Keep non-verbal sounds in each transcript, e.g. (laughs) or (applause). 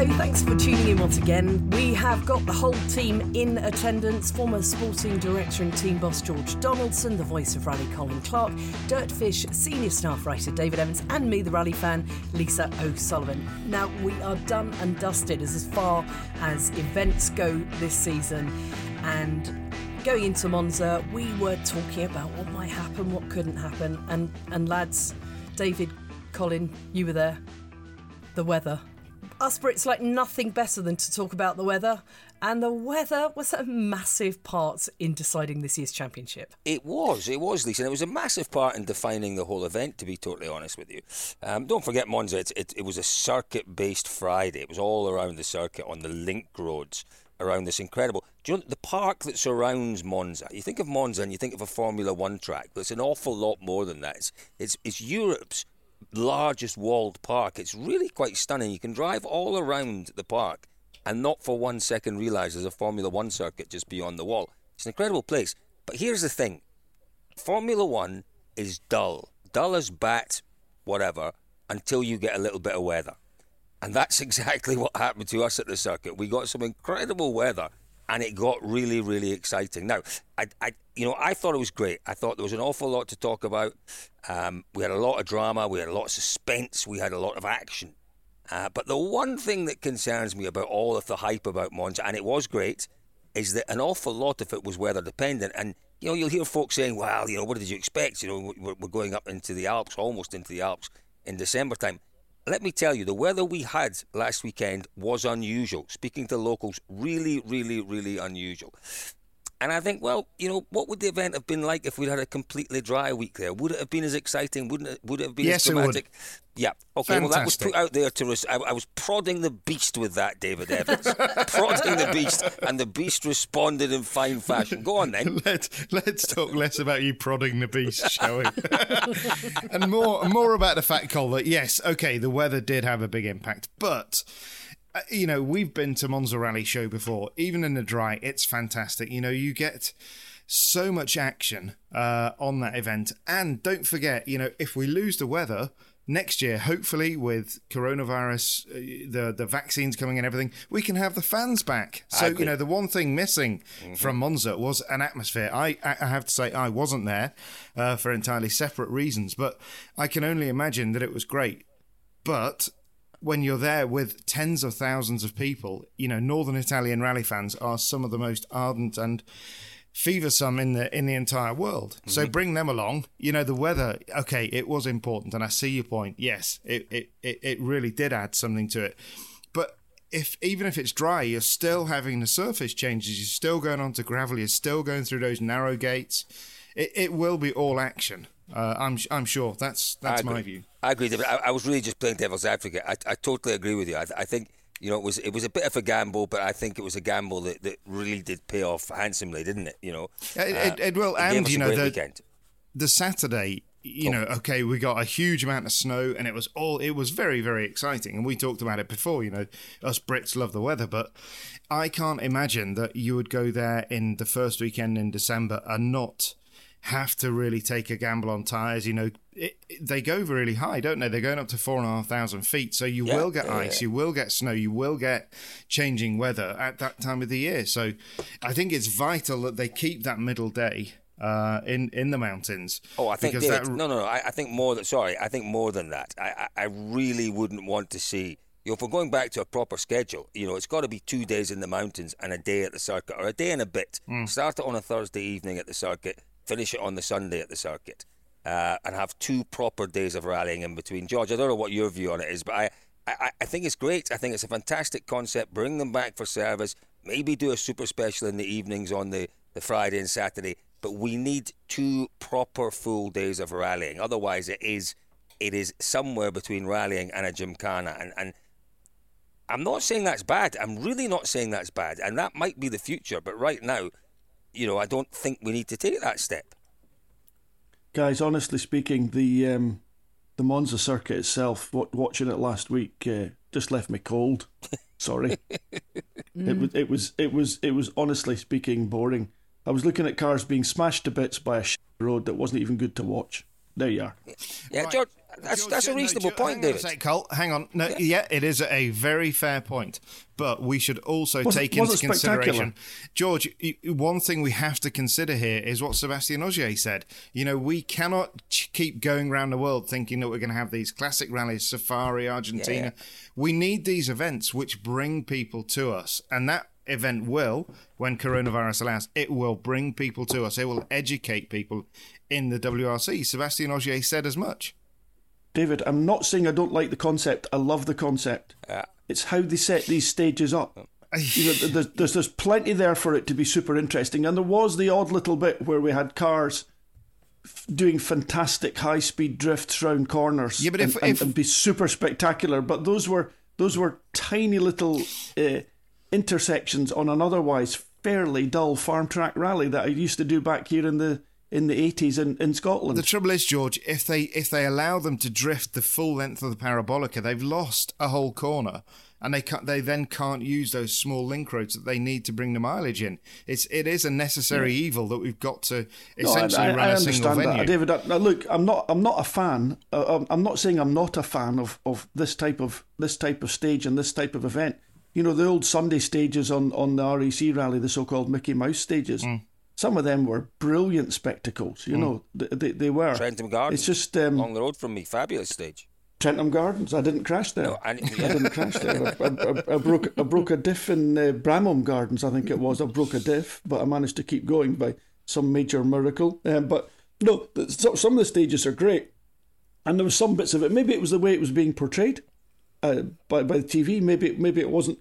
Hello, thanks for tuning in once again. We have got the whole team in attendance. Former sporting director and team boss George Donaldson, the voice of rally Colin Clark, Dirtfish senior staff writer David Evans, and me, the rally fan, Lisa O'Sullivan. Now, we are done and dusted as, as far as events go this season. And going into Monza, we were talking about what might happen, what couldn't happen. And, and lads, David, Colin, you were there. The weather us Brits like nothing better than to talk about the weather, and the weather was a massive part in deciding this year's championship. It was, it was, Lisa, and it was a massive part in defining the whole event. To be totally honest with you, um, don't forget Monza. It, it, it was a circuit-based Friday. It was all around the circuit on the link roads around this incredible. Do you know the park that surrounds Monza? You think of Monza and you think of a Formula One track, but it's an awful lot more than that. It's it's, it's Europe's largest walled park. It's really quite stunning. You can drive all around the park and not for one second realise there's a Formula One circuit just beyond the wall. It's an incredible place. But here's the thing Formula One is dull, dull as bat, whatever, until you get a little bit of weather. And that's (laughs) exactly what happened to us at the circuit. We got some incredible weather and it got really, really exciting. Now, I, I, you know, I thought it was great. I thought there was an awful lot to talk about. Um, we had a lot of drama, we had a lot of suspense, we had a lot of action. Uh, but the one thing that concerns me about all of the hype about Monza, and it was great, is that an awful lot of it was weather dependent. And you know, you'll hear folks saying, "Well, you know, what did you expect? You know, we're going up into the Alps, almost into the Alps in December time." Let me tell you, the weather we had last weekend was unusual. Speaking to locals, really, really, really unusual. And I think, well, you know, what would the event have been like if we'd had a completely dry week there? Would it have been as exciting? Wouldn't it? Would it have been yes, as dramatic? It would. Yeah. Okay. Fantastic. Well, that was put out there to us. I, I, was prodding the beast with that, David Evans. (laughs) prodding the beast, and the beast responded in fine fashion. Go on then. (laughs) Let, let's talk less about you prodding the beast, shall we? (laughs) and more, more about the fact, Cole, that yes, okay, the weather did have a big impact, but you know, we've been to Monza Rally Show before. Even in the dry, it's fantastic. You know, you get so much action uh, on that event. And don't forget, you know, if we lose the weather next year, hopefully with coronavirus, uh, the the vaccines coming and everything, we can have the fans back. So you know, the one thing missing mm-hmm. from Monza was an atmosphere. I I have to say I wasn't there uh, for entirely separate reasons, but I can only imagine that it was great. But when you're there with tens of thousands of people, you know, Northern Italian rally fans are some of the most ardent and feversome in the in the entire world. Mm-hmm. So bring them along. You know, the weather, okay, it was important, and I see your point. Yes, it it, it, really did add something to it. But if even if it's dry, you're still having the surface changes. You're still going onto gravel. You're still going through those narrow gates. It, it will be all action. Uh, I'm I'm sure that's that's my view. I agree. I, I, was really just playing devil's advocate. I, I totally agree with you. I, I, think you know it was it was a bit of a gamble, but I think it was a gamble that, that really did pay off handsomely, didn't it? You know, it, uh, it, it will. And you know the the Saturday. You oh. know, okay, we got a huge amount of snow, and it was all. It was very, very exciting, and we talked about it before. You know, us Brits love the weather, but I can't imagine that you would go there in the first weekend in December and not have to really take a gamble on tires. You know, it, it, they go really high, don't they? They're going up to four and a half thousand feet. So you yeah, will get yeah, ice, yeah. you will get snow, you will get changing weather at that time of the year. So I think it's vital that they keep that middle day. Uh, in in the mountains. Oh, I think David, that... no, no, no. I, I, think more than sorry. I think more than that. I, I, I really wouldn't want to see you know, if we're going back to a proper schedule, you know, it's got to be two days in the mountains and a day at the circuit, or a day and a bit. Mm. Start it on a Thursday evening at the circuit, finish it on the Sunday at the circuit. uh, and have two proper days of rallying in between. George, I don't know what your view on it is, but I, I, I think it's great. I think it's a fantastic concept. Bring them back for service. Maybe do a super special in the evenings on the, the Friday and Saturday. But we need two proper full days of rallying. Otherwise, it is it is somewhere between rallying and a gymkhana. And, and I'm not saying that's bad. I'm really not saying that's bad. And that might be the future. But right now, you know, I don't think we need to take that step. Guys, honestly speaking, the um, the Monza circuit itself, watching it last week, uh, just left me cold. (laughs) Sorry, mm. it was it was it was it was honestly speaking boring. I was looking at cars being smashed to bits by a road that wasn't even good to watch. There you are. Yeah, right. George, that's that's a reasonable no, point, hang David. On Colt, hang on. No, yeah. yeah. it is a very fair point. But we should also was, take into consideration, George. One thing we have to consider here is what Sebastian Ogier said. You know, we cannot keep going around the world thinking that we're going to have these classic rallies, Safari, Argentina. Yeah. We need these events which bring people to us, and that event will, when coronavirus allows, it will bring people to us. It will educate people in the WRC. Sebastian Ogier said as much. David, I'm not saying I don't like the concept. I love the concept. Uh, it's how they set these stages up. you know, there's, there's, there's plenty there for it to be super interesting, and there was the odd little bit where we had cars f- doing fantastic high speed drifts round corners. Yeah, but if, and, if... And, and, be super spectacular, but those were those were tiny little uh, intersections on an otherwise fairly dull farm track rally that I used to do back here in the in the 80s in, in Scotland. The trouble is, George, if they if they allow them to drift the full length of the parabolica, they've lost a whole corner, and they can't, they then can't use those small link roads that they need to bring the mileage in. It's it is a necessary yeah. evil that we've got to essentially no, I, I, run I a single venue. That, David. Now, look, I'm not I'm not a fan. Uh, I'm not saying I'm not a fan of, of this type of this type of stage and this type of event. You know, the old Sunday stages on on the RAC rally, the so-called Mickey Mouse stages. Mm some of them were brilliant spectacles. You mm. know, they, they, they, were. Trentham Gardens. It's just um, along the road from me, fabulous stage. Trentham Gardens. I didn't crash there. No, I, yeah. I didn't crash there. I, I, I, broke I broke a diff in uh, Bramham Gardens. I think it was. I broke a diff, but I managed to keep going by some major miracle. Um, but no, some of the stages are great, and there were some bits of it. Maybe it was the way it was being portrayed uh, by by the TV. Maybe maybe it wasn't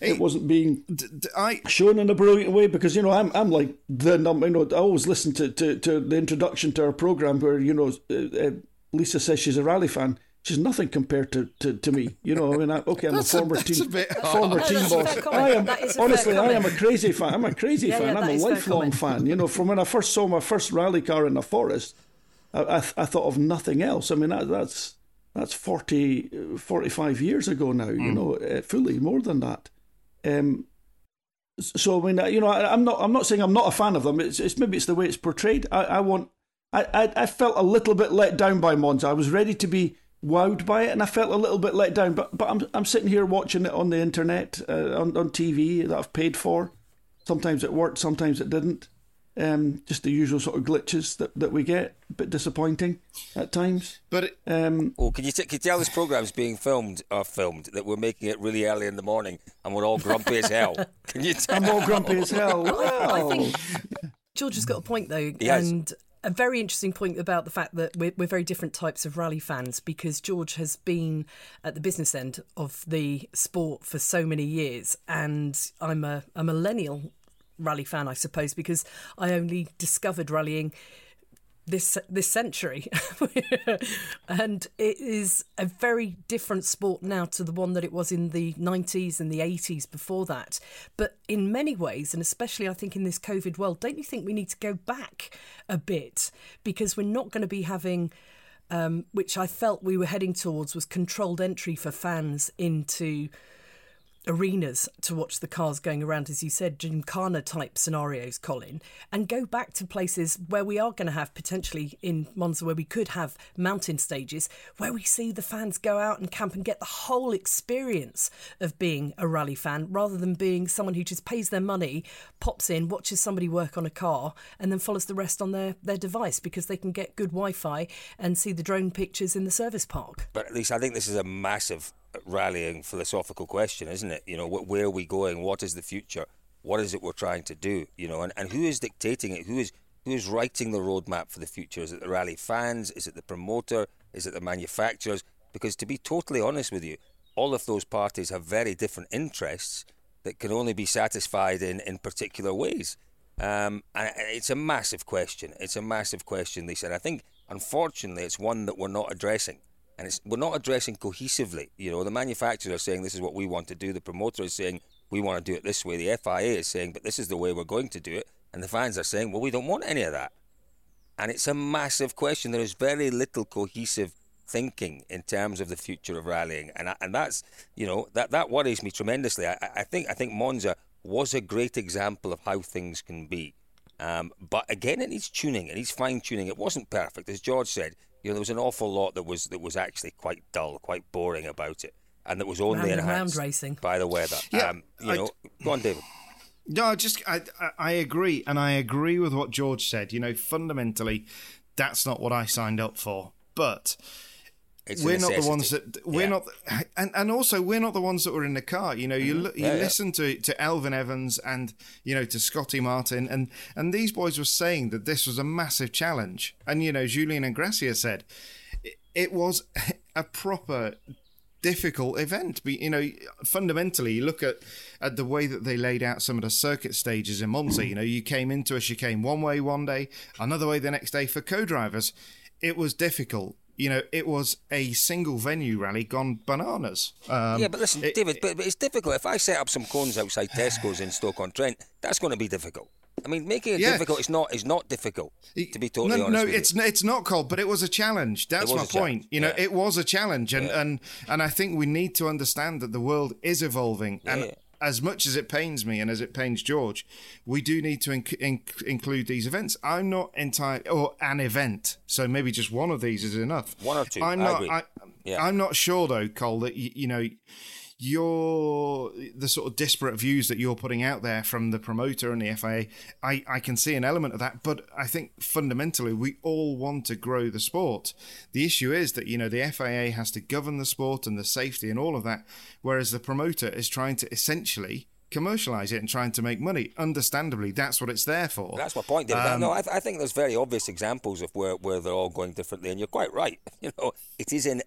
it wasn't being d- d- I, shown in a brilliant way because you know I'm I'm like the number you know I always listen to, to, to the introduction to our program where you know uh, uh, Lisa says she's a rally fan she's nothing compared to, to, to me. You know, I mean, I, okay, I'm a former a, (laughs) team former no, team boss. I am honestly, I am a crazy fan. I'm a crazy yeah, fan. Yeah, I'm a lifelong fan. You know, from when I first saw my first rally car in the forest, I, I, I thought of nothing else. I mean, that, that's that's 40, 45 years ago now, you mm. know, uh, fully more than that. Um, so I mean, you know, I, am not. I'm not saying I'm not a fan of them. It's, it's maybe it's the way it's portrayed. I, I want. I, I, I felt a little bit let down by Monza. I was ready to be wowed by it, and I felt a little bit let down. But but I'm I'm sitting here watching it on the internet, uh, on on TV that I've paid for. Sometimes it worked, sometimes it didn't. Um, just the usual sort of glitches that, that we get, a bit disappointing at times. But it, um, oh, can you, t- can you tell this program's being filmed or filmed that we're making it really early in the morning and we're all grumpy as hell? (laughs) Can you? Tell? I'm all grumpy as hell. (laughs) Wow. I think George has got a point though, and a very interesting point about the fact that we're, we're, very different types of rally fans because George has been at the business end of the sport for so many years, and I'm a, a millennial rally fan, I suppose, because I only discovered rallying this this century. (laughs) And it is a very different sport now to the one that it was in the 90s and the 80s before that. But in many ways and especially I think in this covid world don't you think we need to go back a bit? Because we're not going to be having um, which I felt we were heading towards was controlled entry for fans into arenas to watch the cars going around, as you said, gymkhana type scenarios, Colin, and go back to places where we are going to have potentially in Monza where we could have mountain stages where we see the fans go out and camp and get the whole experience of being a rally fan rather than being someone who just pays their money, pops in, watches somebody work on a car, and then follows the rest on their, their device because they can get good Wi Fi and see the drone pictures in the service park. But at least I think this is a massive rallying philosophical question, isn't it? You know, where are we going? What is the future? What is it we're trying to do? You know, and, and who is dictating it? Who is Who's writing the roadmap for the future? Is it the rally fans? Is it the promoter? Is it the manufacturers? Because to be totally honest with you, all of those parties have very different interests that can only be satisfied in, in particular ways. Um, and it's a massive question. It's a massive question, Lisa. And I think, unfortunately, it's one that we're not addressing. And we're not addressing cohesively. You know, the manufacturers are saying this is what we want to do. The promoter is saying we want to do it this way. The FIA is saying, but this is the way we're going to do it. And the fans are saying, well, we don't want any of that. And it's a massive question. There is very little cohesive thinking in terms of the future of rallying, and and that's you know that that worries me tremendously. I, I think I think Monza was a great example of how things can be, um, but again it needs tuning, it needs fine tuning. It wasn't perfect, as George said. You know there was an awful lot that was that was actually quite dull, quite boring about it, and that was only round enhanced racing. by the weather. Yeah, um, you I, know, go on, David. No, just I, I agree, and I agree with what George said. You know, fundamentally, that's not what I signed up for, but it's we're not the ones that we're yeah. not, (laughs) and and also we're not the ones that were in the car. You know, you mm-hmm. you yeah, listen yeah. to to Elfyn Evans and you know to Scotty Martin, and and these boys were saying that this was a massive challenge. And you know, Julien Ingrassia said it, it was (laughs) a proper difficult event. But you know, fundamentally, you look at at the way that they laid out some of the circuit stages in Monza. You know, you came into a chicane one way one day, another way the next day for co-drivers. It was difficult you know, it was a single venue rally gone bananas. Um, yeah, but listen, it, David, but, but, it's difficult. If I set up some cones outside Tesco's in Stoke on Trent, that's going to be difficult. I mean, making it yeah. difficult is not is not difficult. To be totally no, honest, no, it's you. it's not cold, but it was a challenge. That's my point. You know, yeah. it was a challenge, and, yeah. and and I think we need to understand that the world is evolving, and as much as it pains me and as it pains George, we do need to inc- inc- include these events. I'm not entirely, or an event, so maybe just one of these is enough. One or two. I'm not. I, yeah. I'm not sure though, Cole, that you, you know your the sort of disparate views that you're putting out there from the promoter and the FIA, I, I can see an element of that, but I think fundamentally we all want to grow the sport. The issue is that you know the FIA has to govern the sport and the safety and all of that, whereas the promoter is trying to essentially commercialize it and trying to make money. Understandably, that's what it's there for. That's my point, David. Um, no, I, th- I, think there's very obvious examples of where, where they're all going differently, and you're quite right. (laughs) You know, it is in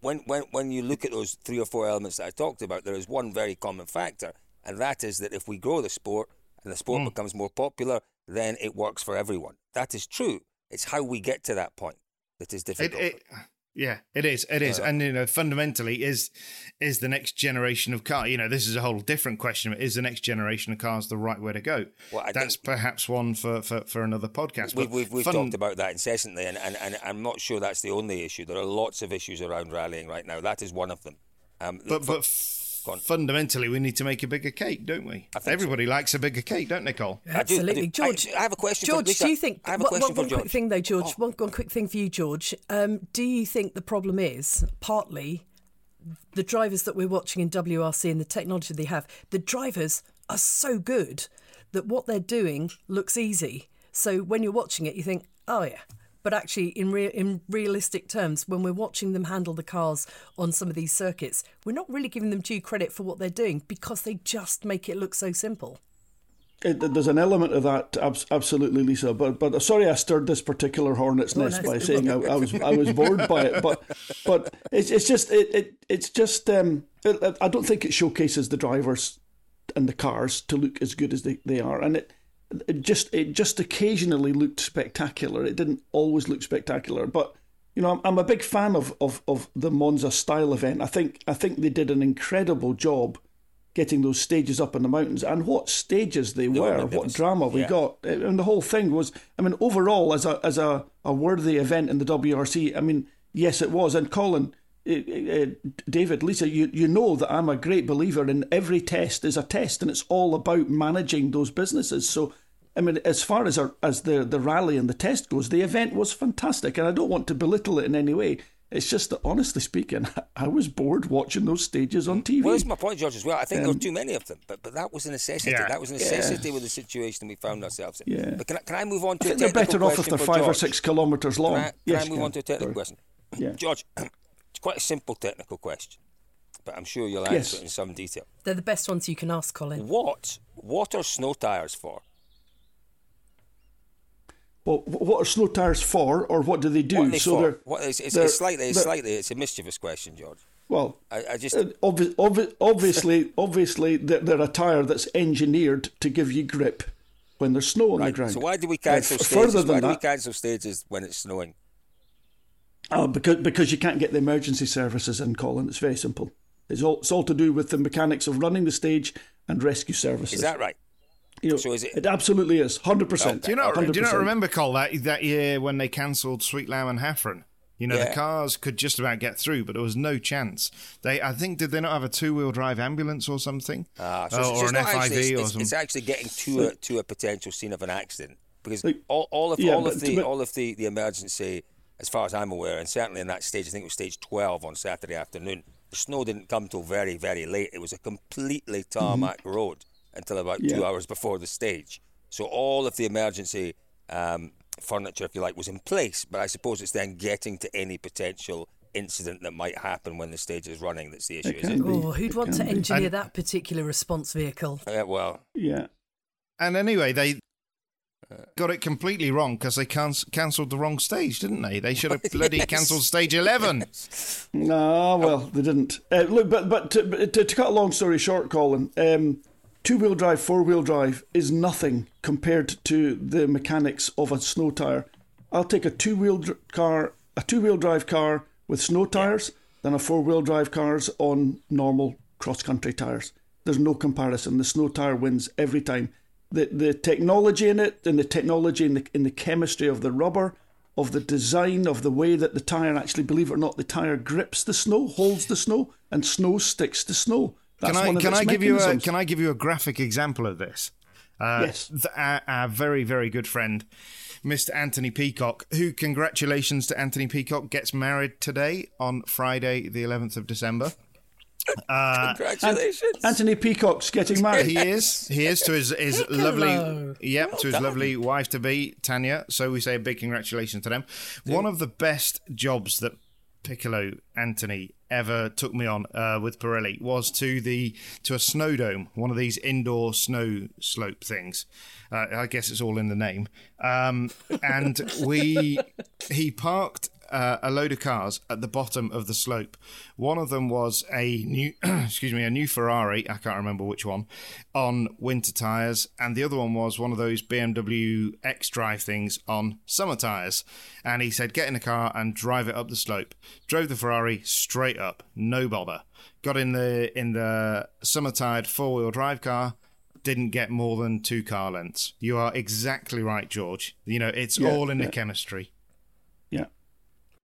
when, when, when you look at those three or four elements that I talked about, there is one very common factor, and that is that if we grow the sport and the sport mm. becomes more popular, then it works for everyone. That is true. It's how we get to that point that is difficult. It, it, yeah, it is. It is, and you know, fundamentally, is is the next generation of car. You know, this is a whole different question. Is the next generation of cars the right way to go? Well, That's perhaps one for, for, for another podcast. We've we've, we've fun- talked about that incessantly, and, and and I'm not sure that's the only issue. There are lots of issues around rallying right now. That is one of them. Um, but for, but fundamentally, we need to make a bigger cake, don't we? Everybody so. likes a bigger cake, don't they, Cole? Absolutely, George. I, I, have a question. George, do you think? I have a question one, one quick thing, though, George. Oh. One, one quick thing for you, George. Um, do you think the problem is partly the drivers that we're watching in WRC and the technology they have? The drivers are so good that what they're doing looks easy. So when you're watching it, you think, oh yeah, but actually, in re- in realistic terms, when we're watching them handle the cars on some of these circuits, we're not really giving them due credit for what they're doing because they just make it look so simple. It, there's an element of that, absolutely, Lisa. But but sorry, I stirred this particular hornet's nest oh, by saying I, I, was I was bored by it. But but it's it's just it, it it's just um, it, I don't think it showcases the drivers and the cars to look as good as they, they are, and it it just it just occasionally looked spectacular. It didn't always look spectacular, but you know, I'm, I'm a big fan of, of, of the Monza style event. I think I think they did an incredible job getting those stages up in the mountains and what stages they, they were, what drama we yeah. got, eh, and the whole thing was. I mean, overall, as a as a, a worthy event in the WRC, I mean, yes, it was. And Colin, uh, David, Lisa, you, you know that I'm a great believer in every test is a test, and it's all about managing those businesses. So I mean, as far as our, as the the rally and the test goes, the event was fantastic, and I don't want to belittle it in any way. It's just that, honestly speaking, (laughs) I was bored watching those stages on TV. Well, that's my point, George, as well. I think um, there were too many of them, but but that was a necessity. Yeah. That was a necessity yeah. with the situation we found ourselves in. Yeah. But can I, can I move on to I think they're better off if they're five George? or six kilometres long. Can I, can yes, I move on to a technical Sorry. question? Yeah. George, (clears throat) it's quite a simple technical question, but I'm sure you'll answer yes. it in some detail. They're the best ones you can ask, Colin. What what are snow tyres for? Well, what are snow tires for, or what do they do? They so they're, what, it's, it's, they're, it's slightly, it's slightly, it's a mischievous question, George. Well, I, I just uh, obvi- obvi- obviously, (laughs) obviously, they're, they're, a tire that's engineered to give you grip when there's snow on right. the ground. So why do we cancel uh, stages? Further than why do we cancel stages when it's snowing? Oh, because because you can't get the emergency services in, Colin. It's very simple. It's all it's all to do with the mechanics of running the stage and rescue services. Is that right? You know, So is it- It absolutely is, hundred percent. Do you not? Do you not remember Cole that that year when they cancelled Sweet Lamb and Hafren? You know, Yeah. the cars could just about get through, but there was no chance. They, I think, did they not have a two-wheel drive ambulance or something, Ah, so Oh, it's- or an FIV actually, it's, or it's, something? it's actually getting to a to a potential scene of an accident because Like, all, all of yeah, all but- of the but- all of the, the emergency, as far as I'm aware, and certainly in that stage, I think it was stage twelve on Saturday afternoon. The snow didn't come till very very late. It was a completely tarmac road until about two Mm-hmm. Hours before the stage. So all of the emergency um, furniture, if you like, was in place. But I suppose it's then getting to any potential incident that might happen when the stage is running that's the issue. Is can it? be. Oh, who'd It want to can be. engineer And- that particular response vehicle? Uh, well, Yeah. And anyway, they got it completely wrong because they can- cancelled the wrong stage, didn't they? They should have (laughs) bloody Yes. cancelled stage eleven. (laughs) No, well, they didn't. Uh, look, but but to, but to, to cut a long story short, Colin, um, two wheel drive, four wheel drive is nothing compared to the mechanics of a snow tire. I'll take a two wheel dr- car, a two wheel drive car with snow tires, than a four wheel drive cars on normal cross country tires. There's no comparison. The snow tire wins every time. The the technology in it, and the technology in the in the chemistry of the rubber, of the design of the way that the tire actually, believe it or not, the tire grips the snow, holds the snow, and snow sticks to snow. That's can I can I give you a can I give you a graphic example of this? Uh, Yes. th- our, our very very good friend, Mr. Anthony Peacock, who congratulations to Anthony Peacock gets married today on Friday, the 11th of December. congratulations. Anthony Peacock's getting married. He is. He is to his, his Piccolo. lovely, yep, to his lovely wife to be Tanya. So we say a big congratulations to them. One of the best jobs that Piccolo Anthony ever took me on uh, with Pirelli was to the to a snow dome, one of these indoor snow slope things. Uh, I guess it's all in the name. Um, and we he parked uh, a load of cars at the bottom of the slope. One of them was a new, (clears throat) excuse me, a new Ferrari. I can't remember which one, on winter tires, and the other one was one of those BMW X Drive things on summer tires. And he said, "Get in the car and drive it up the slope." Drove the Ferrari straight up, no bother. Got in the in the summer tired four wheel drive car didn't get more than two car lengths. You are exactly right, George. You know, it's Yeah, all in yeah. the chemistry.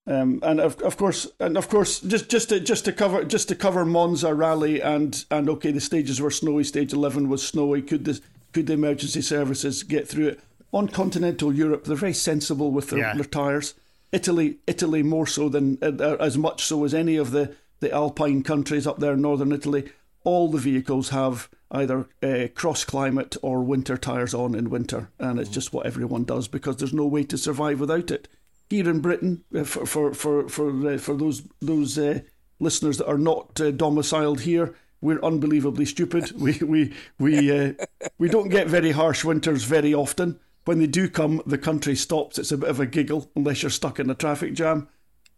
Um, and of, of course, and of course, just just to just to cover just to cover Monza rally and and okay, the stages were snowy. Stage eleven was snowy. Could the could the emergency services get through it? On continental Europe, they're very sensible with their, Yeah. their tires. Italy, Italy more so than uh, as much so as any of the the Alpine countries up there in northern Italy. All the vehicles have either uh, cross climate or winter tires on in winter, and it's just what everyone does because there's no way to survive without it here in Britain, uh, for for for for, uh, for those those uh, listeners that are not domiciled here, we're unbelievably stupid. (laughs) We we we uh, we don't get very harsh winters very often. When they do come, the country stops. It's a bit of a giggle unless you're stuck in a traffic jam.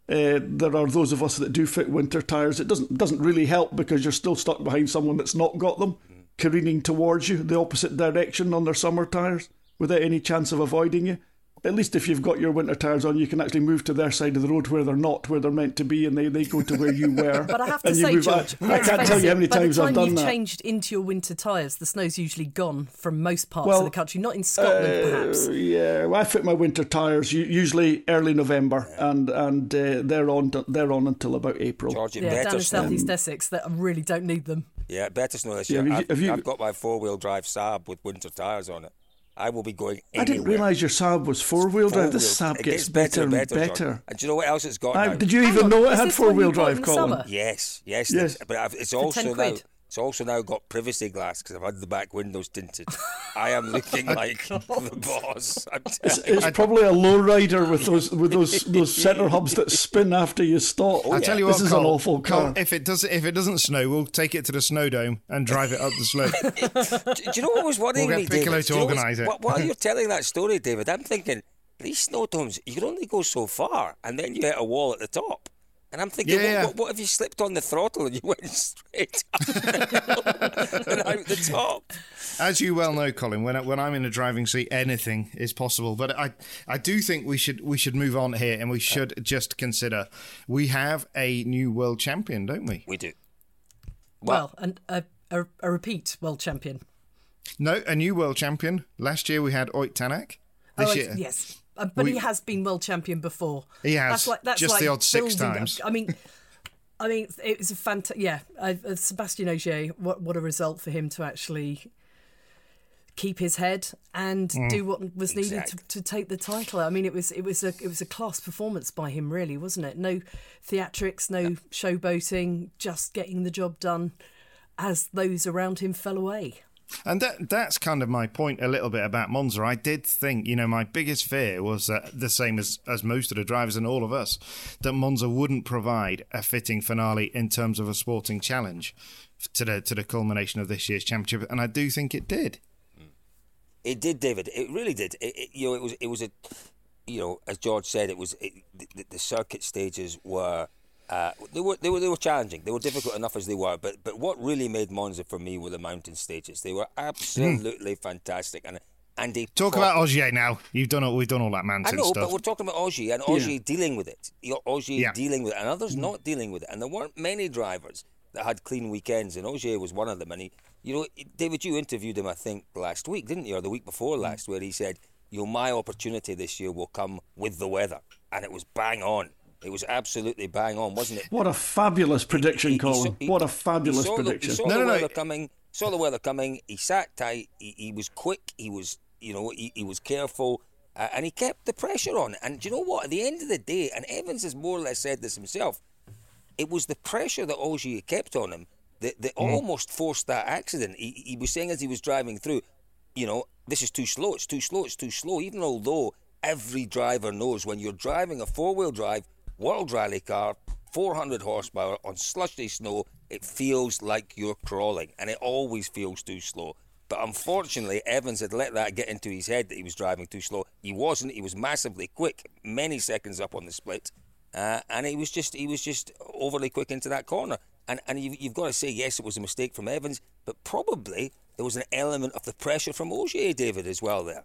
Uh, there are those of us that do fit winter tires. It doesn't doesn't really help because you're still stuck behind someone that's not got them, careening towards you the opposite direction on their summer tires without any chance of avoiding you. At least if you've got your winter tires on, you can actually move to their side of the road where they're not, where they're meant to be, and they, they go to where you (laughs) were. But I have to And say, move- George, I, I can't tell you how many by times the time I've done you've that. changed into your winter tyres, the snow's usually gone from most parts Well, of the country. Not in Scotland, perhaps. Uh, yeah, well, I fit my winter tires usually early November, and and uh, they're on they're on until about April. George, it Yeah, better down in snow. southeast Essex, that I really don't need them. Yeah, better snow this Yeah, year. have you- I've, have you- I've got my four-wheel drive Saab with winter tyres on it. I will be going I didn't realise your Saab was four wheel drive. This Four-wheel- Saab it gets, better and better. John. And do you know what else it's got I- now? did you Hang even on, know it had four wheel drive, in Colin? summer? Yes, yes, Yes. But it's For also now quid. It's also now got privacy glass because I've had the back windows tinted. I am looking (laughs) oh like the boss. I'm It's, it's probably a low rider with those with those those centre hubs that spin after you stop. I tell you this what, is Cole, an awful Cole, car. if it does, if it doesn't snow, we'll take it to the snow dome and drive it up the slope. (laughs) do, do you know what was worrying We'll me, Piccolo David? to Do you know organise it. While you're telling that story, David, I'm thinking these snow domes, you can only go so far, and then you hit a wall at the top. And I'm thinking, Yeah, yeah. what, what, what if you slipped on the throttle and you (laughs) went straight up (laughs) and out the top? As you well know, Colin, when I, when I'm in a driving seat, anything is possible. But I I do think we should we should move on here, and we should just consider we have a new world champion, don't we? We do. Well, and a, a, a repeat world champion. No, a new world champion. Last year we had Ott Tanak. This Oh, year, yes. Uh, but We- he has been world champion before. He has, That's like, that's just like the odd six building up. times. I mean, I mean, it was a fantastic. Yeah, uh, uh, Sebastian Ogier. What what a result for him to actually keep his head and Mm. do what was needed Exact. to, to take the title. I mean, it was it was a it was a class performance by him, really, wasn't it? No theatrics, no showboating, just getting the job done as those around him fell away. And that that's kind of my point a little bit about Monza. I did think, you know, my biggest fear was that the same as, as most of the drivers and all of us, that Monza wouldn't provide a fitting finale in terms of a sporting challenge to the to the culmination of this year's championship. And I do think it did. It did, David. It really did. It, it, you know, it was it was a, you know, as George said, it was it, the, the circuit stages were. Uh, they were they were they were challenging. They were difficult enough as they were. But but what really made Monza for me were the mountain stages. They were hmm. absolutely fantastic. And and they Talk pro- about Ogier now. You've done all we've done all that mountain I know, stuff. but we're talking about Ogier and Ogier dealing with it. Ogier Yeah. dealing with it, and others hmm. not dealing with it. And there weren't many drivers that had clean weekends, and Ogier was one of them. And he, you know, David, you interviewed him, I think, last week, didn't you, or the week before hmm. last, where he said, "You know, my opportunity this year will come with the weather," and it was bang on. It was absolutely bang on, wasn't it? What a fabulous prediction, He- he Colin. saw- he- what a he fabulous saw the- prediction. he saw No, the no, no. weather coming. Saw the weather coming. He sat tight. He, he was quick. He was, you know, he, he was careful, uh, and he kept the pressure on. And do you know what? At the end of the day, and Evans has more or less said this himself. It was the pressure that Ogier kept on him that, that almost forced that accident. He, he was saying as he was driving through, you know, this is too slow. It's too slow. It's too slow. Even although every driver knows when you're driving a four-wheel drive World Rally car, 400 horsepower on slushy snow, it feels like you're crawling, and it always feels too slow. But unfortunately, Evans had let that get into his head that he was driving too slow. He wasn't. He was massively quick, many seconds up on the split, uh, and he was just he was just overly quick into that corner. And and you, you've got to say yes, it was a mistake from Evans, but probably there was an element of the pressure from Ogier, David, as well there.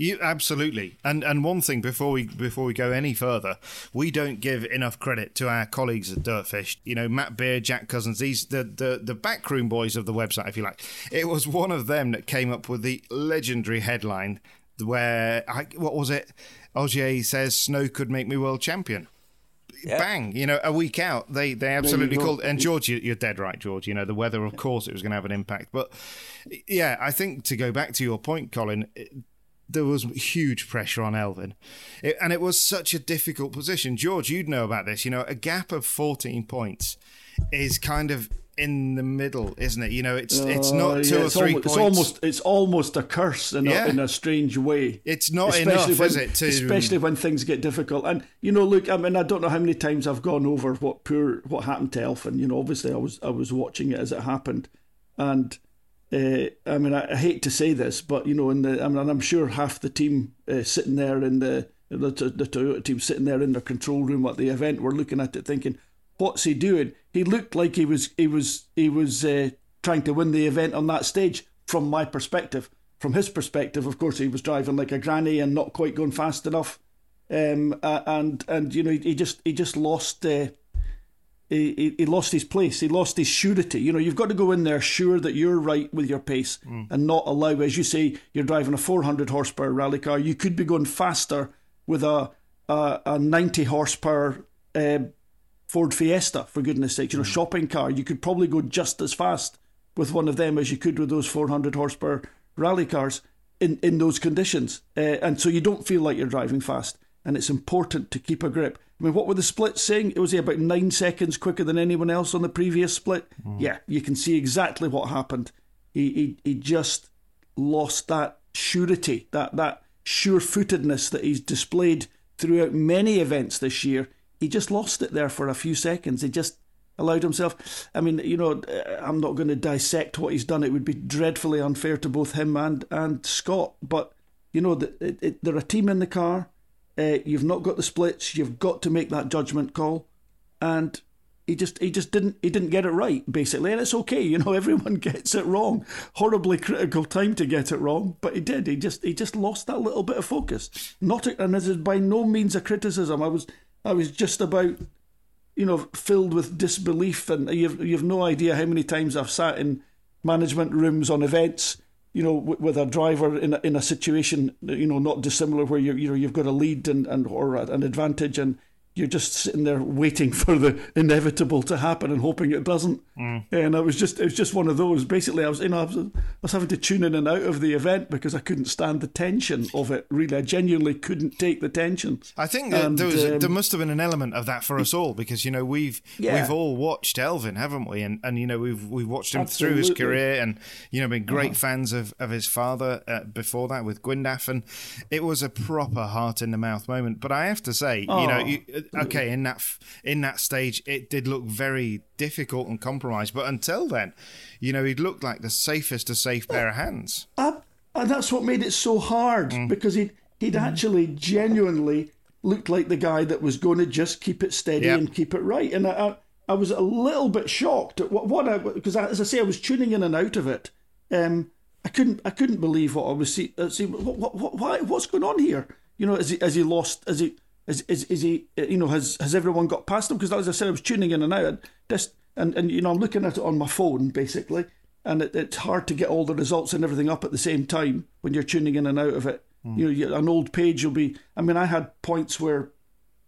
You absolutely. And and one thing before we before we go any further, we don't give enough credit to our colleagues at Dirtfish. You know, Matt Beer, Jack Cousins, these the the the backroom boys of the website, if you like. It was one of them that came up with the legendary headline where I, what was it? Ogier says snow could make me world champion. Bang! You know, a week out, they they absolutely go. called. And George, you- you're dead right, George. You know, the weather, of course, it was going to have an impact. But yeah, I think to go back to your point, Colin, there was huge pressure on Elfyn, it, and it was such a difficult position. George, you'd know about this. You know, a gap of 14 points is kind of in the middle, isn't it? You know, it's it's Uh, not two yeah, or three almost, points. It's almost it's almost a curse in, Yeah. a, in a strange way. It's not Especially enough, when, is it, to- especially when things get difficult. And you know, look, I mean, I don't know how many times I've gone over what poor what happened to Elfyn. You know, obviously I was I was watching it as it happened, and uh, I mean, I, I hate to say this, but you know, in the I mean, and I'm sure half the team uh, sitting there in the the, the Toyota team sitting there in their control room at the event were looking at it thinking, "What's he doing?" He looked like he was he was he was uh, trying to win the event on that stage. From my perspective, from his perspective, of course, he was driving like a granny and not quite going fast enough. Um, and and you know, he, he just he just lost. Uh, he, he, he lost his place. He lost his surety. You know, you've got to go in there sure that you're right with your pace and not allow, as you say, you're driving a 400 horsepower rally car. You could be going faster with a a, a 90 horsepower uh, Ford Fiesta, for goodness sake. You know, shopping car. You could probably go just as fast with one of them as you could with those 400 horsepower rally cars in, in those conditions. Uh, and so you don't feel like you're driving fast. And it's important to keep a grip. I mean, what were the splits saying? It was he about nine seconds quicker than anyone else on the previous split. Yeah, you can see exactly what happened. He, he he just lost that surety, that that sure-footedness that he's displayed throughout many events this year. He just lost it there for a few seconds. He just allowed himself. I mean, you know, uh, I'm not going to dissect what he's done. It would be dreadfully unfair to both him and and Scott. But you know, the, it, it, they're a team in the car. Uh, you've not got the splits. You've got to make that judgment call, and he just he just didn't he didn't get it right basically, and it's okay. You know, (laughs) everyone gets it wrong. Horribly critical time to get it wrong, but he did. He just he just lost that little bit of focus. Not and this is by no means a criticism. I was I was just about you know filled with disbelief, and you've you've no idea how many times I've sat in management rooms on events you know, with a driver in a, in a situation, you know, not dissimilar where you you know you've got a lead and, and or an advantage, and you're just sitting there waiting for the inevitable to happen and hoping it doesn't. Mm. And I was just it was just one of those. Basically, I was you know I was, I was, having to tune in and out of the event because I couldn't stand the tension of it. Really, I genuinely couldn't take the tension. I think and, there was um, there must have been an element of that for us all because you know we've yeah. we've all watched Elfyn, haven't we? And and you know we've we've watched him Absolutely. through his career and you know been great uh-huh. fans of of his father uh, before that with Gwyndaf, and it was a proper heart in the mouth moment. But I have to say, oh. you know, you, okay, in that in that stage, it did look very difficult and compromised. But until then, you know, he looked like the safest of safe pair of hands. Uh, and that's what made it so hard mm. because he'd, he'd mm. actually genuinely looked like the guy that was going to just keep it steady yep. and keep it right. And I, I, I, was a little bit shocked at what, what I, because as I say, I was tuning in and out of it. Um, I couldn't, I couldn't believe what I was seeing. Uh, see, what, what, what, why, what's going on here? You know, as he, as he lost, as he, is, is, is he, you know, has, has everyone got past him? Because as I said, I was tuning in and out. And, just, and, and you know, I'm looking at it on my phone, basically. And it, it's hard to get all the results and everything up at the same time when you're tuning in and out of it. Mm. You know, an old page will be, I mean, I had points where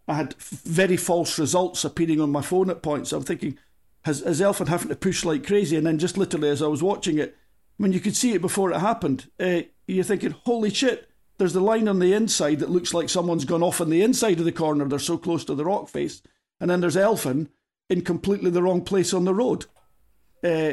I had very false results appearing on my phone at points. I'm thinking, has, has Elfyn having to push like crazy? And then just literally as I was watching it, when you could see it before it happened, uh, you're thinking, holy shit, there's the line on the inside that looks like someone's gone off on the inside of the corner. They're so close to the rock face. And then there's Elfyn in completely the wrong place on the road uh,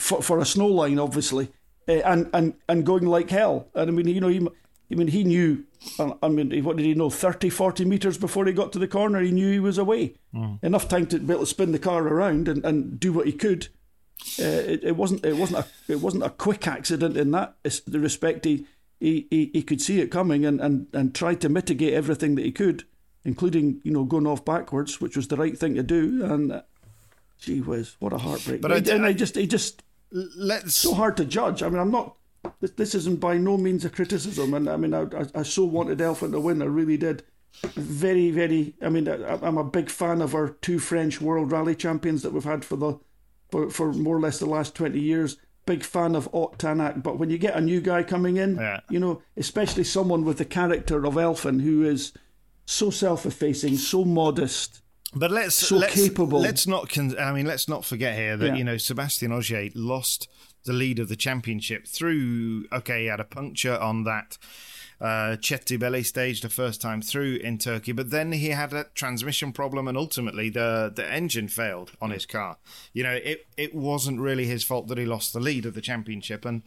for, for a snow line, obviously, uh, and, and, and going like hell. And I mean, you know, he, I mean, he knew, I mean, what did he know, 30, 40 metres before he got to the corner, he knew he was away. Mm. Enough time to be able to spin the car around and, and do what he could. Uh, it, it wasn't it wasn't a it wasn't a quick accident in that respect. He he, he, he could see it coming and, and, and tried to mitigate everything that he could, including, you know, going off backwards, which was the right thing to do. And uh, gee whiz, what a heartbreak. But I, and I, just, he just, let's so hard to judge. I mean, I'm not, this, this isn't by no means a criticism. And I mean, I, I, I so wanted Elfyn to win, I really did. Very, very, I mean, I, I'm a big fan of our two French World Rally champions that we've had for the, for, for more or less the last 20 years big fan of Ott Tanak, but when you get a new guy coming in, yeah. you know, especially someone with the character of Elfyn who is so self-effacing, so modest, but let's so let's, capable. Let's not. Con- I mean, let's not forget here that yeah. you know Sebastian Ogier lost the lead of the championship through. Okay, he had a puncture on that uh, Çetibeli stage the first time through in Turkey, but then he had a transmission problem, and ultimately the the engine failed on his car. You know, it it wasn't really his fault that he lost the lead of the championship, and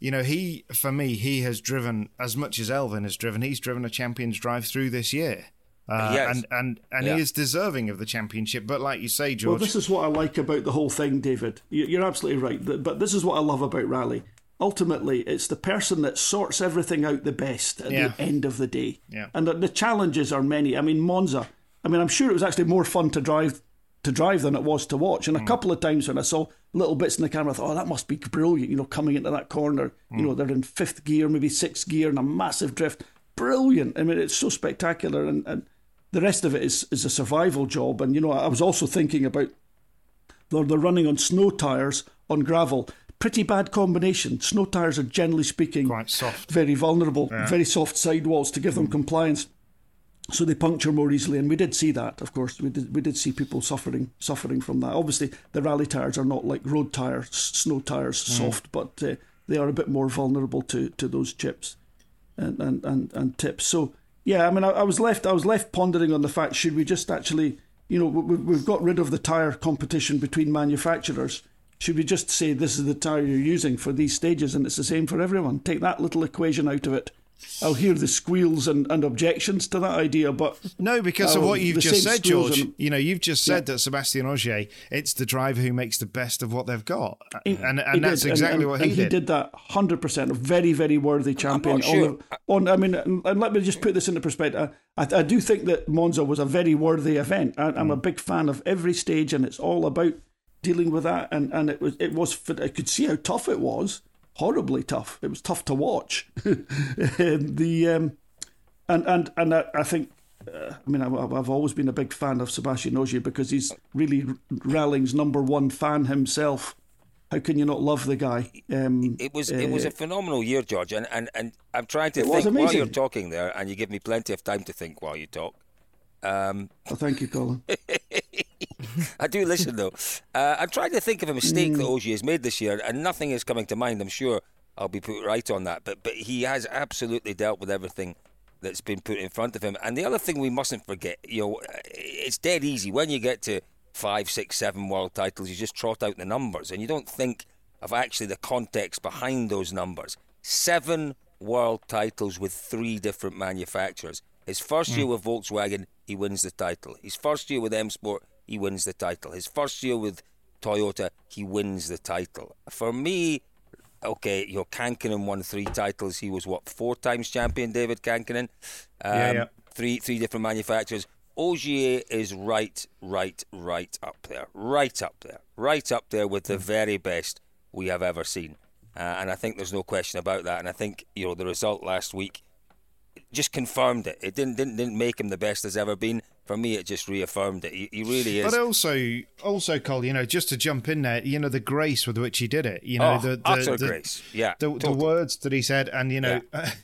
you know, he for me he has driven as much as Elfyn has driven. He's driven a champions drive through this year. Uh, yes. and and and yeah. he is deserving of the championship. But like you say, George, well, this is what I like about the whole thing, David. You're absolutely right. But this is what I love about rally ultimately it's the person that sorts everything out the best at yeah. the end of the day. Yeah. And the, the, challenges are many. I mean, Monza. I mean, I'm sure it was actually more fun to drive to drive than it was to watch. And mm. a couple of times when I saw little bits in the camera, I thought, oh, that must be brilliant. You know, coming into that corner, mm. you know, they're in fifth gear, maybe sixth gear, and a massive drift. Brilliant. I mean, it's so spectacular, and, and the rest of it is is a survival job. And you know, I was also thinking about they're, they're running on snow tires on gravel pretty bad combination. Snow tyres are generally speaking quite soft, very vulnerable, yeah. very soft sidewalls to give them mm. compliance. So they puncture more easily, and we did see that. Of course, we did. We did see people suffering suffering from that. Obviously, the rally tyres are not like road tyres, snow tyres, mm. soft, but uh, they are a bit more vulnerable to, to those chips and, and, and, and tips. So yeah, I mean, I, I was left I was left pondering on the fact: should we just actually, you know, we, we've got rid of the tyre competition between manufacturers should we just say this is the tyre you're using for these stages and it's the same for everyone? Take that little equation out of it I'll hear the squeals and, and objections to that idea. But no, because of what you've just said, George. And, you know, you've just said yeah. that Sebastian Ogier, it's the driver who makes the best of what they've got, he, and and that's did. exactly and, what he and did. He did that hundred percent. A very very worthy champion. Sure. On, on, I mean, and let me just put this into perspective. I, I do think that Monza was a very worthy event. I, am mm. a big fan of every stage, and it's all about dealing with that. And, and it was it was I could see how tough it was horribly tough. It was tough to watch. (laughs) the um, and and and I, I think. Uh, I mean, I've always been a big fan of Sebastian Ogier because he's really Ralling's number one fan himself. How can you not love the guy? Um, it was it was a uh, phenomenal year, George, and, and, and I'm trying to think while you're talking there, and you give me plenty of time to think while you talk. Um, oh, thank you, Colin. (laughs) (laughs) I do listen though. Uh, I'm trying to think of a mistake mm. that Ogier has made this year, and nothing is coming to mind. I'm sure I'll be put right on that, but but he has absolutely dealt with everything that's been put in front of him. And the other thing we mustn't forget, you know, it's dead easy when you get to five, six, seven world titles. You just trot out the numbers, and you don't think of actually the context behind those numbers. Seven world titles with three different manufacturers. His first mm. year with Volkswagen, he wins the title. His first year with M Sport, he wins the title. His first year with Toyota, he wins the title. For me, okay, you know, Kankkunen won three titles. He was what four times champion, David Kankkunen. Um, yeah, yeah. Three three different manufacturers. Ogier is right, right, right up there, right up there, right up there with the very best we have ever seen. Uh, and I think there's no question about that. And I think you know the result last week just confirmed it. It didn't didn't didn't make him the best there's ever been. For me, it just reaffirmed it. He, he really is. But also, also, Cole, you know, just to jump in there, you know, the grace with which he did it. You know, oh, the, the, the, grace. Yeah, the, totally. the words that he said, and you know. Yeah. (laughs)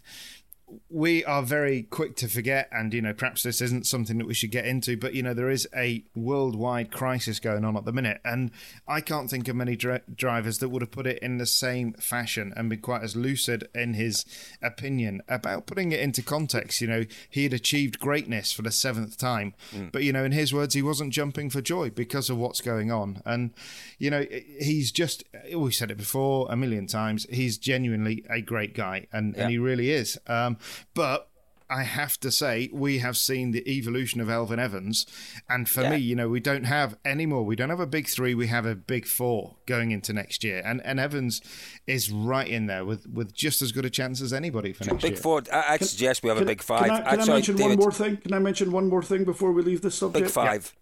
we are very quick to forget, and you know, perhaps this isn't something that we should get into, but you know, there is a worldwide crisis going on at the minute, and I can't think of many dri- drivers that would have put it in the same fashion and been quite as lucid in his opinion about putting it into context. You know, he had achieved greatness for the seventh time, mm. but you know, in his words, he wasn't jumping for joy because of what's going on, and you know, he's just we said it before a million times. He's genuinely a great guy, and, yeah. and he really is. Um, but I have to say, we have seen the evolution of Elfyn Evans. And for yeah. me, you know, we don't have any more. We don't have a big three. We have a big four going into next year. And and Evans is right in there with, with just as good a chance as anybody for next big year. Big four. I, I can, suggest we have can, a big five. Can I, can I mention David, one more thing? Can I mention one more thing before we leave this subject? Big five.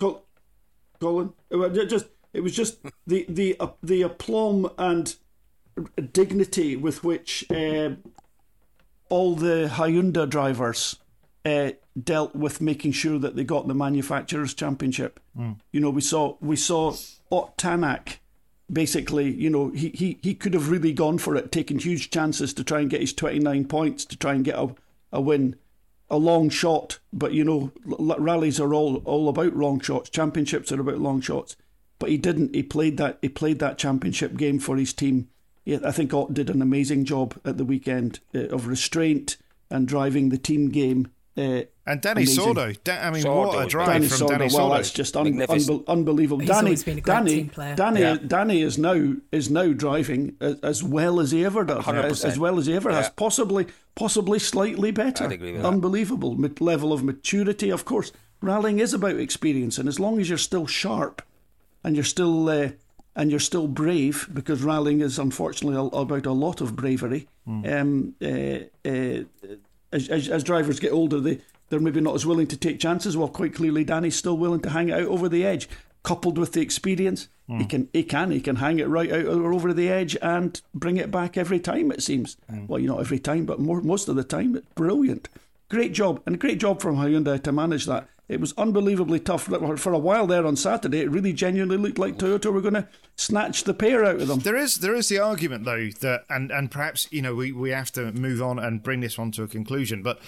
Yeah. Colin, just it was just the the uh, the aplomb and dignity with which uh, all the Hyundai drivers uh, dealt with making sure that they got the manufacturers championship. Mm. You know, we saw we saw Ott Tanak basically, you know, he, he, he could have really gone for it, taking huge chances to try and get his 29 points to try and get a, a win. A long shot, but you know, l- rallies are all, all about long shots. Championships are about long shots. But he didn't. He played that. He played that championship game for his team yeah, I think Ott did an amazing job at the weekend uh, of restraint and driving the team game. Uh, and Dani Sordo, da- I mean, Sordo what a drive Dani from Sordo, Dani Sordo. Well, that's just un- unbelievable. He's Dani, been a Dani, Dani, yeah. Dani is now is now driving as, as well as he ever does, as, as, well as he ever yeah. has, possibly possibly slightly better. Unbelievable that. level of maturity. Of course, rallying is about experience, and as long as you're still sharp and you're still uh, and you're still brave because rallying is unfortunately about a lot of bravery. Mm. Um, uh, uh, as, as, as, drivers get older, they they're maybe not as willing to take chances. Well, quite clearly, Dani's still willing to hang it out over the edge. Coupled with the experience, mm. he can he can he can hang it right out over the edge and bring it back every time. It seems. Mm. Well, you not every time, but more, most of the time. It's brilliant. Great job and a great job from Hyundai to manage that. It was unbelievably tough for a while there on Saturday. It really genuinely looked like Toyota were going to snatch the pair out of them. There is there is the argument though that and and perhaps you know we we have to move on and bring this one to a conclusion. But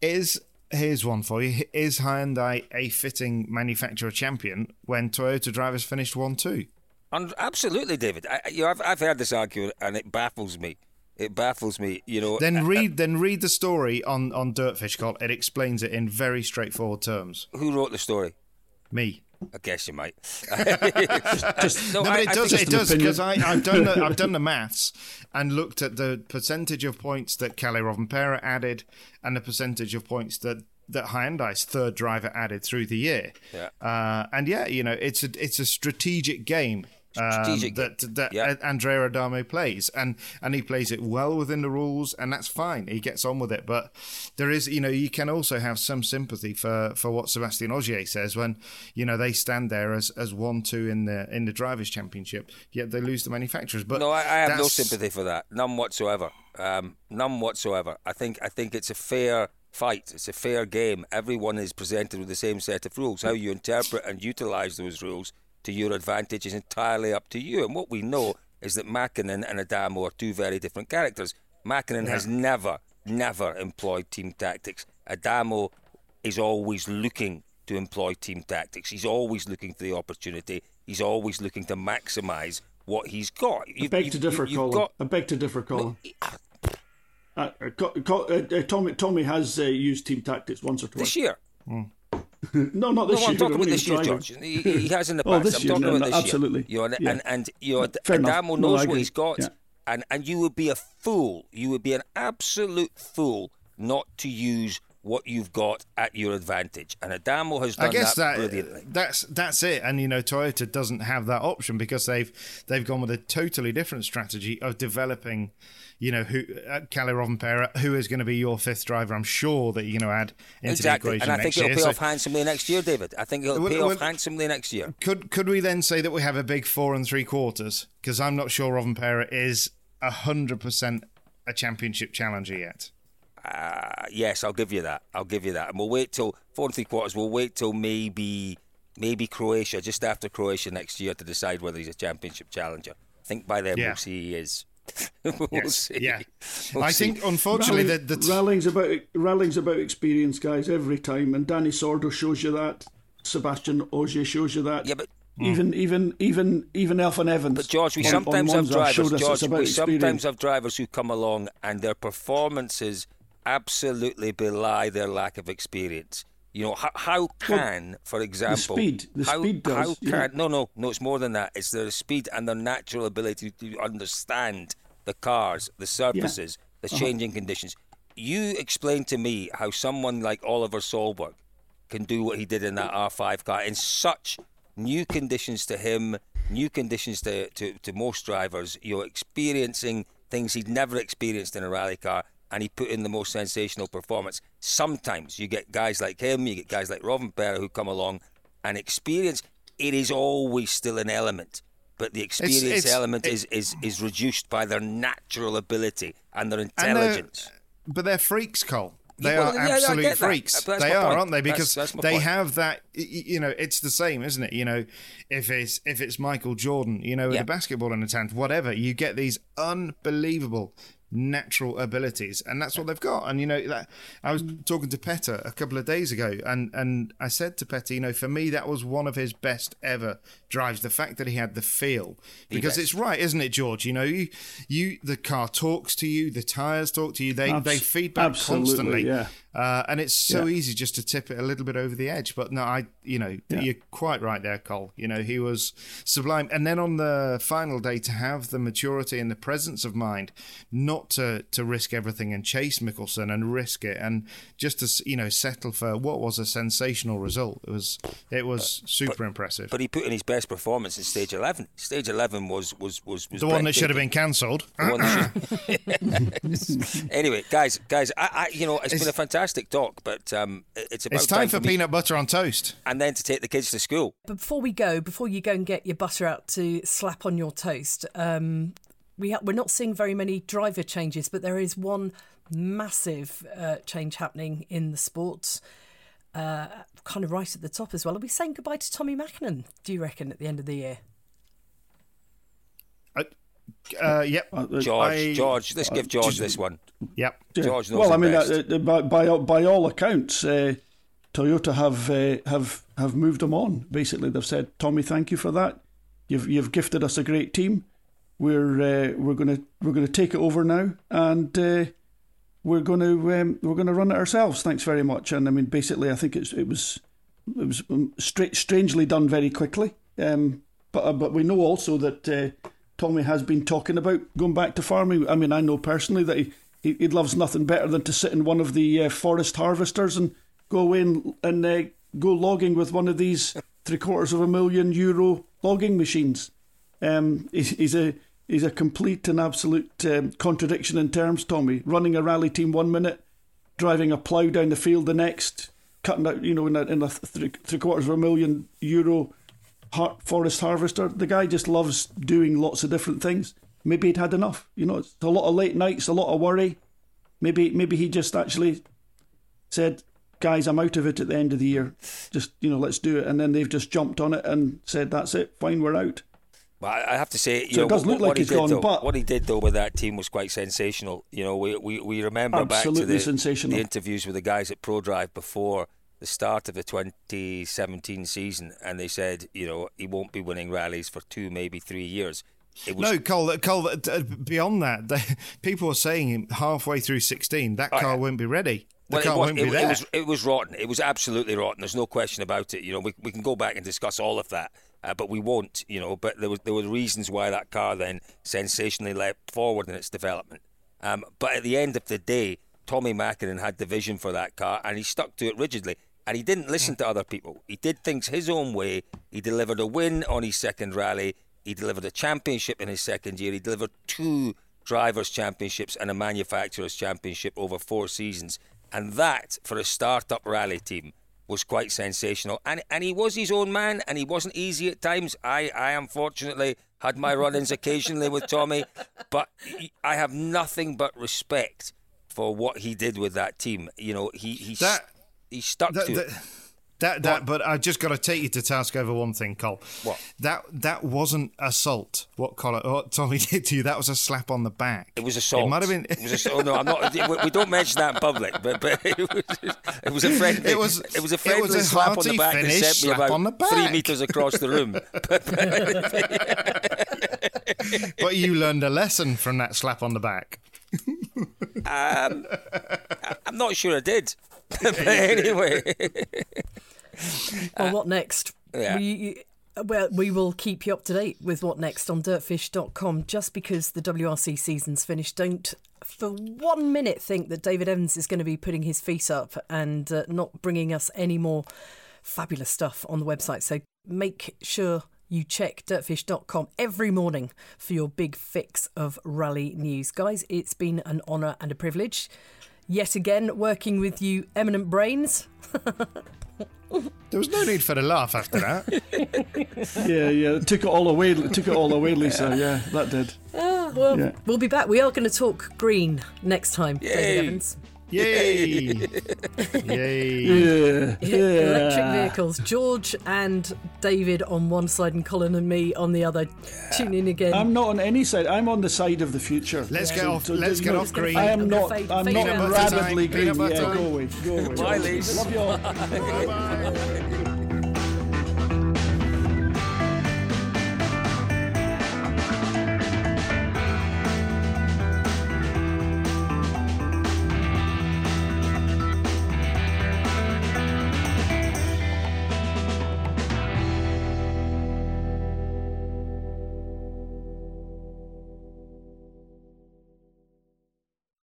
is here's one for you: Is Hyundai a fitting manufacturer champion when Toyota drivers finished one two? Absolutely, David. I, you know, I've, I've heard this argument and it baffles me. It baffles me, you know. Then read, then read the story on on Dirtfish Call. It explains it in very straightforward terms. Who wrote the story? Me. I guess you might. (laughs) (laughs) just, no, no, but it does. It does because I've done the, I've done the maths and looked at the percentage of points that Kalle Rovanperä added and the percentage of points that that Hyundai's third driver added through the year. Yeah. Uh, and yeah, you know, it's a it's a strategic game um, that that yeah. Andrea Adamo plays, and and he plays it well within the rules, and that's fine. He gets on with it, but there is, you know, you can also have some sympathy for for what Sebastian Ogier says when you know they stand there as as one two in the in the drivers' championship, yet they lose the manufacturers. But no, I, I have no sympathy for that, none whatsoever, um, none whatsoever. I think I think it's a fair fight. It's a fair game. Everyone is presented with the same set of rules. How you interpret and utilize those rules to your advantage is entirely up to you. And what we know is that Mäkinen and Adamo are two very different characters. Mäkinen yeah. has never, never employed team tactics. Adamo is always looking to employ team tactics. He's always looking for the opportunity. He's always looking to maximise what he's got. You, I beg to differ, Colin. Got, I beg to differ, Colin. No, uh, uh, uh, Tommi, Tommi has uh, used team tactics once or twice. This year? Mm. (laughs) no, not this no, year. I'm talking about this year, George. He, he, (laughs) has in the oh, past. oh, this I'm talking year, about this absolutely. year. You know, and, yeah. and, and you know, Adamo knows no, what he's got, yeah. and and you would be a fool. You would be an absolute fool not to use what you've got at your advantage. And Adamo has done I guess that, that brilliantly. Uh, that's that's it. And you know, Toyota doesn't have that option because they've they've gone with a totally different strategy of developing you know, who uh, Kalle Rovanperä, who is going to be your fifth driver. I'm sure that you're going to add into exactly. the equation and I think it'll year. pay so, off handsomely next year, David. I think it'll well, pay well, off handsomely next year. Could could we then say that we have a big four and three quarters? Because I'm not sure Rovanperä is hundred percent a championship challenger yet. Uh, yes, I'll give you that. I'll give you that. And we'll wait till four and three quarters. We'll wait till maybe maybe Croatia, just after Croatia next year, to decide whether he's a championship challenger. I think by then yeah. we'll see he is. (laughs) we'll yes. see. Yeah, we'll I see. think unfortunately Rallying, the, the rallying's about rallying's about experience, guys, every time, and Dani Sordo shows you that. Sebastian Ogier shows you that. Yeah, but even mm. even even even Elfyn Evans. But George, we on, sometimes on have drivers. George, we sometimes have drivers who come along and their performances absolutely belie their lack of experience. You know, how, how can, well, for example, the speed, the how, speed does, how can, no, no, no, it's more than that. It's their speed and their natural ability to understand the cars, the surfaces, yeah. the uh-huh. changing conditions. You explain to me how someone like Oliver Solberg can do what he did in that R5 car in such new conditions to him, new conditions to, to, to most drivers. You're experiencing things he'd never experienced in a rally car and he put in the most sensational performance. Sometimes you get guys like him, you get guys like Rovanperä who come along and experience. It is always still an element, but the experience it's, it's, element is, is is reduced by their natural ability and their intelligence. And they're, but they're freaks, Cole. They well, are absolute yeah, freaks. They are, point. aren't they? Because that's, that's they point. have that. You know, it's the same, isn't it? You know, if it's if it's Michael Jordan, you know, with yeah. a basketball in his hand, whatever, you get these unbelievable natural abilities, and that's what they've got. And you know, that I was talking to Petter a couple of days ago, and and I said to Petter, you know, for me that was one of his best ever drives. The fact that he had the feel, because it's right, isn't it, George? You know, you you the car talks to you, the tires talk to you, they Abs- they feedback constantly. Yeah. Uh, and it's so yeah. easy just to tip it a little bit over the edge. But no, I, you know, yeah. you're quite right there, Cole. You know, he was sublime. And then on the final day, to have the maturity and the presence of mind, not to to risk everything and chase Mikkelsen and risk it, and just to you know settle for what was a sensational result. It was it was super but, impressive. But he put in his best performance in stage eleven. Stage eleven was was was, was the one that should have been cancelled. (laughs) (laughs) anyway, guys, guys, I, I you know, it's, it's been a fantastic fantastic talk, but um, it's about it's time, time for, for peanut butter on toast, and then to take the kids to school. But before we go, before you go and get your butter out to slap on your toast, um, we ha- we're not seeing very many driver changes, but there is one massive uh, change happening in the sport. Uh, kind of right at the top as well. Are we saying goodbye to Tommi Mäkinen, do you reckon, at the end of the year? Uh, yep. Uh, George, I, George, let's give George this one. Yep. George knows Well, I mean, uh, by, by by all accounts, uh, Toyota have uh, have have moved them on. Basically, they've said, "Tommi, thank you for that. You've you've gifted us a great team. We're uh, we're gonna we're gonna take it over now, and uh, we're gonna um, we're gonna run it ourselves. Thanks very much." And I mean, basically, I think it's it was it was um, strangely done very quickly. Um, but uh, but we know also that uh, Tommi has been talking about going back to farming. I mean, I know personally that he, he, he loves nothing better than to sit in one of the uh, forest harvesters and go away and, and uh, go logging with one of these three quarters of a million euro logging machines. Um, he's, he's a he's a complete and absolute um, contradiction in terms. Tommi running a rally team one minute, driving a plough down the field the next, cutting out you know in a, in a three, three quarters of a million euro forest harvester. The guy just loves doing lots of different things. Maybe he'd had enough. You know, it's a lot of late nights, a lot of worry. Maybe maybe he just actually said, "Guys, I'm out of it at the end of the year. Just you know, let's do it." And then they've just jumped on it and said, "That's it. Fine, we're out." Well, I have to say, so know, it does what, look like he's he gone, though, but what he did though with that team was quite sensational. You know, we we, we remember back to the, the interviews with the guys at ProDrive before the start of the 2017 season, and they said, you know, he won't be winning rallies for two, maybe three years. Was... No, Cole. Cole. Uh, beyond that, (laughs) people were saying halfway through 16 that car won't be ready. The well, car it was, won't be there. It was, it was rotten. It was absolutely rotten. There's no question about it. You know, we, we can go back and discuss all of that, uh, but we won't. You know, but there was there were reasons why that car then sensationally leapt forward in its development. Um, but at the end of the day, Tommi Mäkinen had the vision for that car, and he stuck to it rigidly and he didn't listen to other people. He did things his own way. He delivered a win on his second rally. He delivered a championship in his second year. He delivered two drivers' championships and a manufacturers' championship over four seasons. And that, for a start-up rally team, was quite sensational. And and he was his own man, and he wasn't easy at times. I, I unfortunately had my run-ins occasionally with Tommi, but he, I have nothing but respect for what he did with that team. You know, he he. That- he stuck that, to that, it. That, that, but I just got to take you to task over one thing, Cole. What? That that wasn't assault. What Colin, what Tommi (laughs) did to you? That was a slap on the back. It was assault. It might have been. It was assault. Oh, no, I'm not. We don't mention that in public, but, but (laughs) it was it was a friendly. It was it was a friendly was a slap on the back finish, that sent me about three meters across the room. (laughs) but you learned a lesson from that slap on the back. um, I'm not sure I did. (laughs) but anyway. (laughs) well, what next? Yeah. We, well, we will keep you up to date with what next on dirtfish.com. Just because the WRC season's finished, don't for one minute think that David Evans is going to be putting his feet up and uh, not bringing us any more fabulous stuff on the website. So make sure you check dirtfish.com every morning for your big fix of rally news. Guys, it's been an honour and a privilege yet again working with you, eminent brains. (laughs) there was no need for the laugh after that. (laughs) yeah, yeah, took it all away. Took it all away, Lisa. Yeah, that did. Ah, well, yeah. we'll be back. We are going to talk green next time, Yay. David Evans. Yay! Yay! Yeah. yeah. Electric vehicles. George and David on one side, and Colin and me on the other. Tune in again. I'm not on any side. I'm on the side of the future. Let's yeah. get off. So, let's get off green. I am not. Fade, I'm fade not rapidly green. Yeah, go away. Go away. Bye, Lise. Love you all. bye (laughs) bye. (laughs)